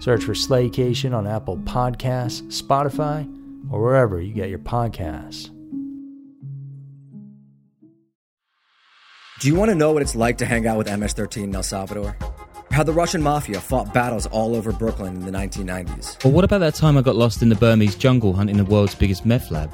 Search for Slaycation on Apple Podcasts, Spotify, or wherever you get your podcasts. Do you want to know what it's like to hang out with MS 13 in El Salvador? How the Russian mafia fought battles all over Brooklyn in the 1990s? Or what about that time I got lost in the Burmese jungle hunting the world's biggest meth lab?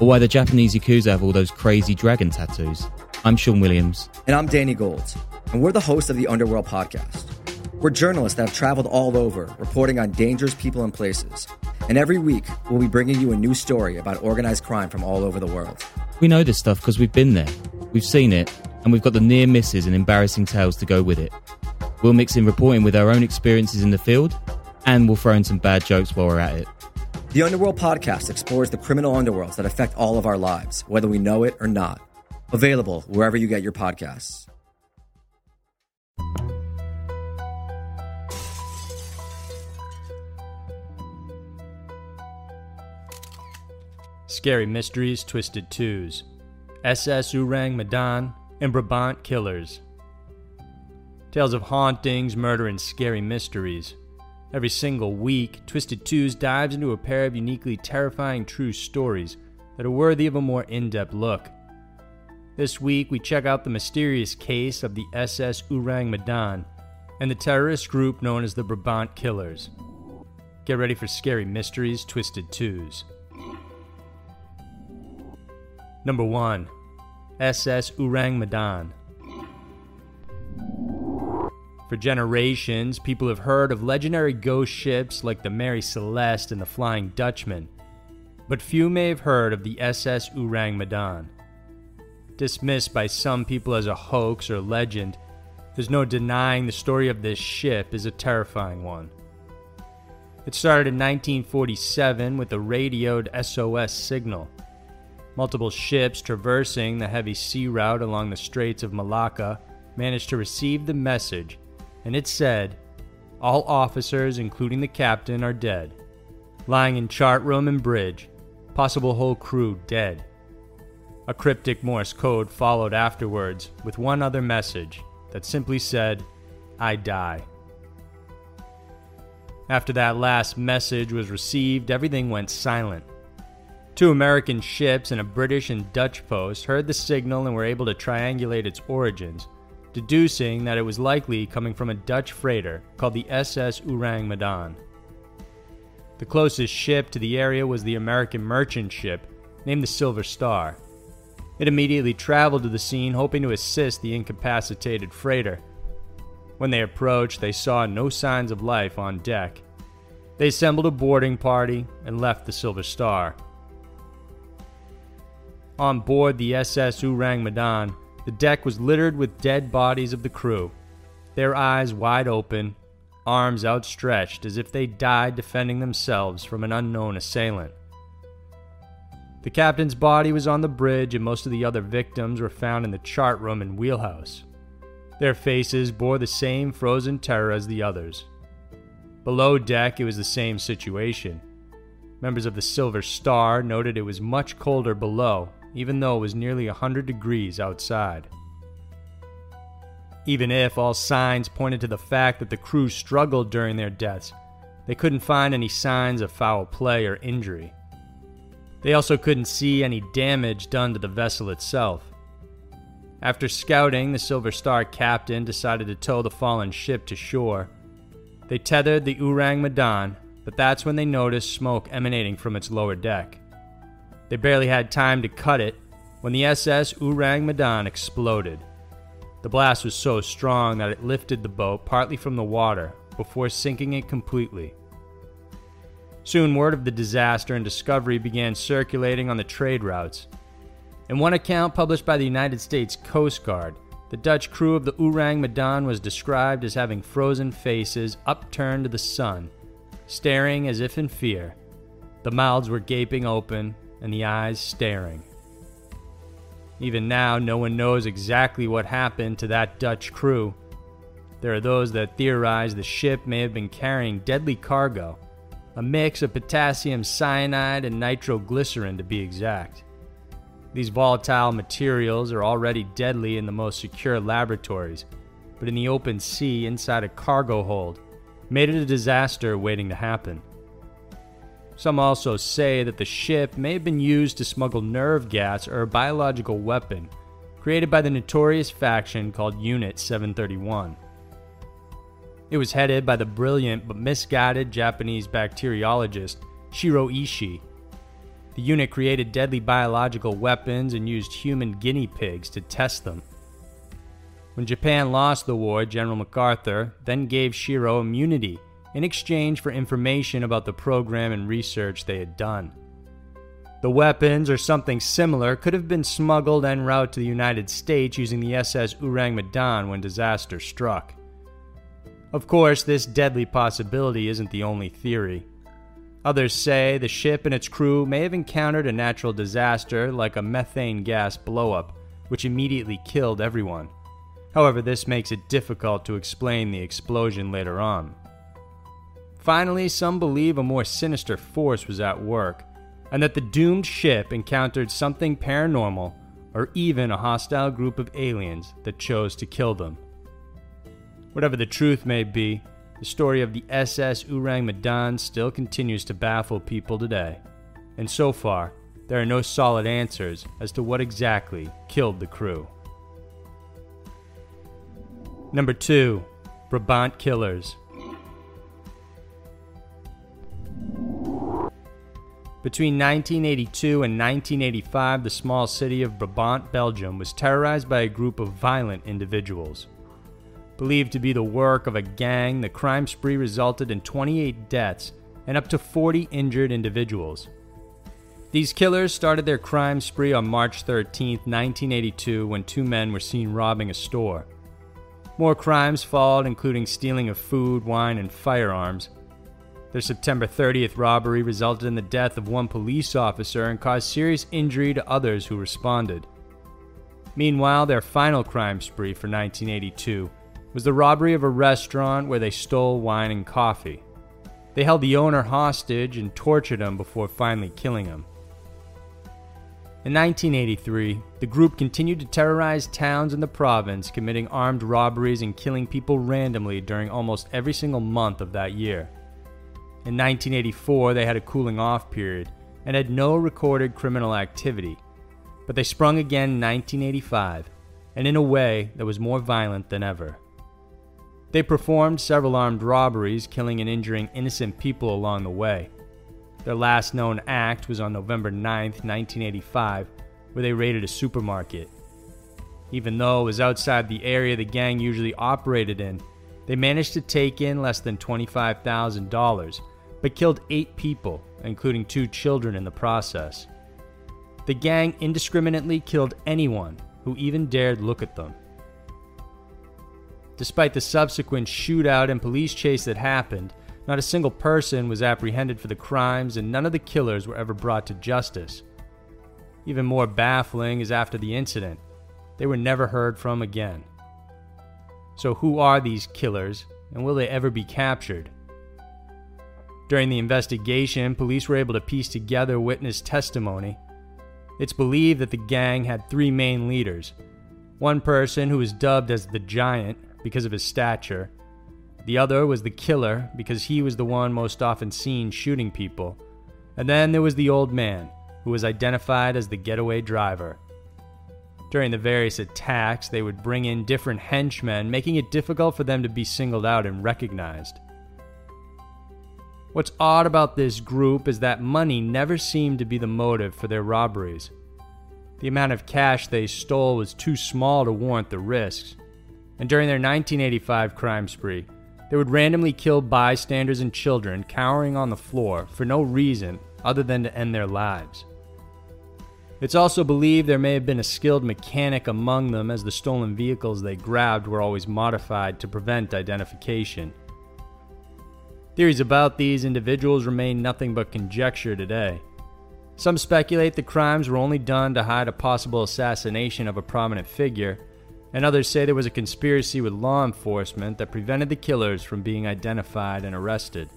Or why the Japanese Yakuza have all those crazy dragon tattoos? I'm Sean Williams. And I'm Danny Gold. And we're the host of the Underworld Podcast. We're journalists that have traveled all over, reporting on dangerous people and places. And every week, we'll be bringing you a new story about organized crime from all over the world. We know this stuff because we've been there, we've seen it, and we've got the near misses and embarrassing tales to go with it. We'll mix in reporting with our own experiences in the field, and we'll throw in some bad jokes while we're at it. The Underworld podcast explores the criminal underworlds that affect all of our lives, whether we know it or not. Available wherever you get your podcasts. Scary Mysteries Twisted Twos, SS Ourang Medan, and Brabant Killers. Tales of hauntings, murder, and scary mysteries. Every single week, Twisted Twos dives into a pair of uniquely terrifying true stories that are worthy of a more in depth look. This week, we check out the mysterious case of the SS Ourang Medan and the terrorist group known as the Brabant Killers. Get ready for Scary Mysteries Twisted Twos. Number 1. SS Ourang Medan. For generations, people have heard of legendary ghost ships like the Mary Celeste and the Flying Dutchman, but few may have heard of the SS Ourang Medan. Dismissed by some people as a hoax or legend, there's no denying the story of this ship is a terrifying one. It started in 1947 with a radioed SOS signal. Multiple ships traversing the heavy sea route along the Straits of Malacca managed to receive the message, and it said, All officers, including the captain, are dead. Lying in chart room and bridge, possible whole crew dead. A cryptic Morse code followed afterwards with one other message that simply said, I die. After that last message was received, everything went silent. Two American ships and a British and Dutch post heard the signal and were able to triangulate its origins, deducing that it was likely coming from a Dutch freighter called the SS Ourang Medan. The closest ship to the area was the American merchant ship named the Silver Star. It immediately traveled to the scene hoping to assist the incapacitated freighter. When they approached, they saw no signs of life on deck. They assembled a boarding party and left the Silver Star. On board the SS Ourang Medan, the deck was littered with dead bodies of the crew, their eyes wide open, arms outstretched as if they died defending themselves from an unknown assailant. The captain's body was on the bridge, and most of the other victims were found in the chart room and wheelhouse. Their faces bore the same frozen terror as the others. Below deck, it was the same situation. Members of the Silver Star noted it was much colder below, even though it was nearly 100 degrees outside. Even if all signs pointed to the fact that the crew struggled during their deaths, they couldn't find any signs of foul play or injury. They also couldn't see any damage done to the vessel itself. After scouting, the Silver Star captain decided to tow the fallen ship to shore. They tethered the Ourang Medan, but that's when they noticed smoke emanating from its lower deck. They barely had time to cut it when the SS Ourang Medan exploded. The blast was so strong that it lifted the boat partly from the water before sinking it completely. Soon, word of the disaster and discovery began circulating on the trade routes. In one account published by the United States Coast Guard, the Dutch crew of the Ourang Medan was described as having frozen faces upturned to the sun, staring as if in fear. The mouths were gaping open and the eyes staring. Even now, no one knows exactly what happened to that Dutch crew. There are those that theorize the ship may have been carrying deadly cargo, a mix of potassium cyanide and nitroglycerin to be exact. These volatile materials are already deadly in the most secure laboratories, but in the open sea inside a cargo hold, made it a disaster waiting to happen. Some also say that the ship may have been used to smuggle nerve gas or a biological weapon created by the notorious faction called Unit 731. It was headed by the brilliant but misguided Japanese bacteriologist Shiro Ishii. The unit created deadly biological weapons and used human guinea pigs to test them. When Japan lost the war, General MacArthur then gave Shiro immunity in exchange for information about the program and research they had done. The weapons, or something similar, could have been smuggled en route to the United States using the SS Ourang Medan when disaster struck. Of course, this deadly possibility isn't the only theory. Others say the ship and its crew may have encountered a natural disaster like a methane gas blowup, which immediately killed everyone. However, this makes it difficult to explain the explosion later on. Finally, some believe a more sinister force was at work, and that the doomed ship encountered something paranormal or even a hostile group of aliens that chose to kill them. Whatever the truth may be, the story of the SS Ourang Medan still continues to baffle people today, and so far, there are no solid answers as to what exactly killed the crew. Number 2 Brabant Killers Between 1982 and 1985, the small city of Brabant, Belgium, was terrorized by a group of violent individuals. Believed to be the work of a gang, the crime spree resulted in 28 deaths and up to 40 injured individuals. These killers started their crime spree on March 13, 1982, when two men were seen robbing a store. More crimes followed, including stealing of food, wine, and firearms. Their September 30th robbery resulted in the death of one police officer and caused serious injury to others who responded. Meanwhile, their final crime spree for 1982 was the robbery of a restaurant where they stole wine and coffee. They held the owner hostage and tortured him before finally killing him. In 1983, the group continued to terrorize towns in the province, committing armed robberies and killing people randomly during almost every single month of that year. In 1984, they had a cooling off period and had no recorded criminal activity, but they sprung again in 1985, and in a way that was more violent than ever. They performed several armed robberies, killing and injuring innocent people along the way. Their last known act was on November 9, 1985, where they raided a supermarket. Even though it was outside the area the gang usually operated in, they managed to take in less than $25,000, but killed eight people, including two children in the process. The gang indiscriminately killed anyone who even dared look at them. Despite the subsequent shootout and police chase that happened, not a single person was apprehended for the crimes and none of the killers were ever brought to justice. Even more baffling is after the incident, they were never heard from again. So, who are these killers, and will they ever be captured? During the investigation, police were able to piece together witness testimony. It's believed that the gang had three main leaders one person who was dubbed as the Giant because of his stature, the other was the killer because he was the one most often seen shooting people, and then there was the old man, who was identified as the getaway driver. During the various attacks, they would bring in different henchmen, making it difficult for them to be singled out and recognized. What's odd about this group is that money never seemed to be the motive for their robberies. The amount of cash they stole was too small to warrant the risks. And during their 1985 crime spree, they would randomly kill bystanders and children cowering on the floor for no reason other than to end their lives. It's also believed there may have been a skilled mechanic among them, as the stolen vehicles they grabbed were always modified to prevent identification. Theories about these individuals remain nothing but conjecture today. Some speculate the crimes were only done to hide a possible assassination of a prominent figure, and others say there was a conspiracy with law enforcement that prevented the killers from being identified and arrested.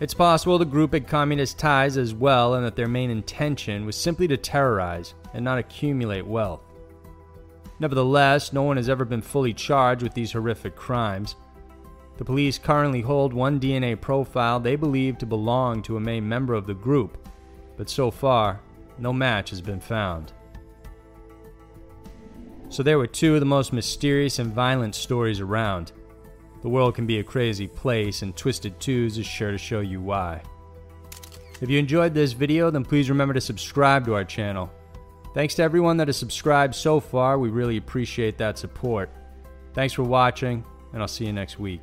It's possible the group had communist ties as well, and that their main intention was simply to terrorize and not accumulate wealth. Nevertheless, no one has ever been fully charged with these horrific crimes. The police currently hold one DNA profile they believe to belong to a main member of the group, but so far, no match has been found. So there were two of the most mysterious and violent stories around. The world can be a crazy place, and Twisted Twos is sure to show you why. If you enjoyed this video, then please remember to subscribe to our channel. Thanks to everyone that has subscribed so far, we really appreciate that support. Thanks for watching, and I'll see you next week.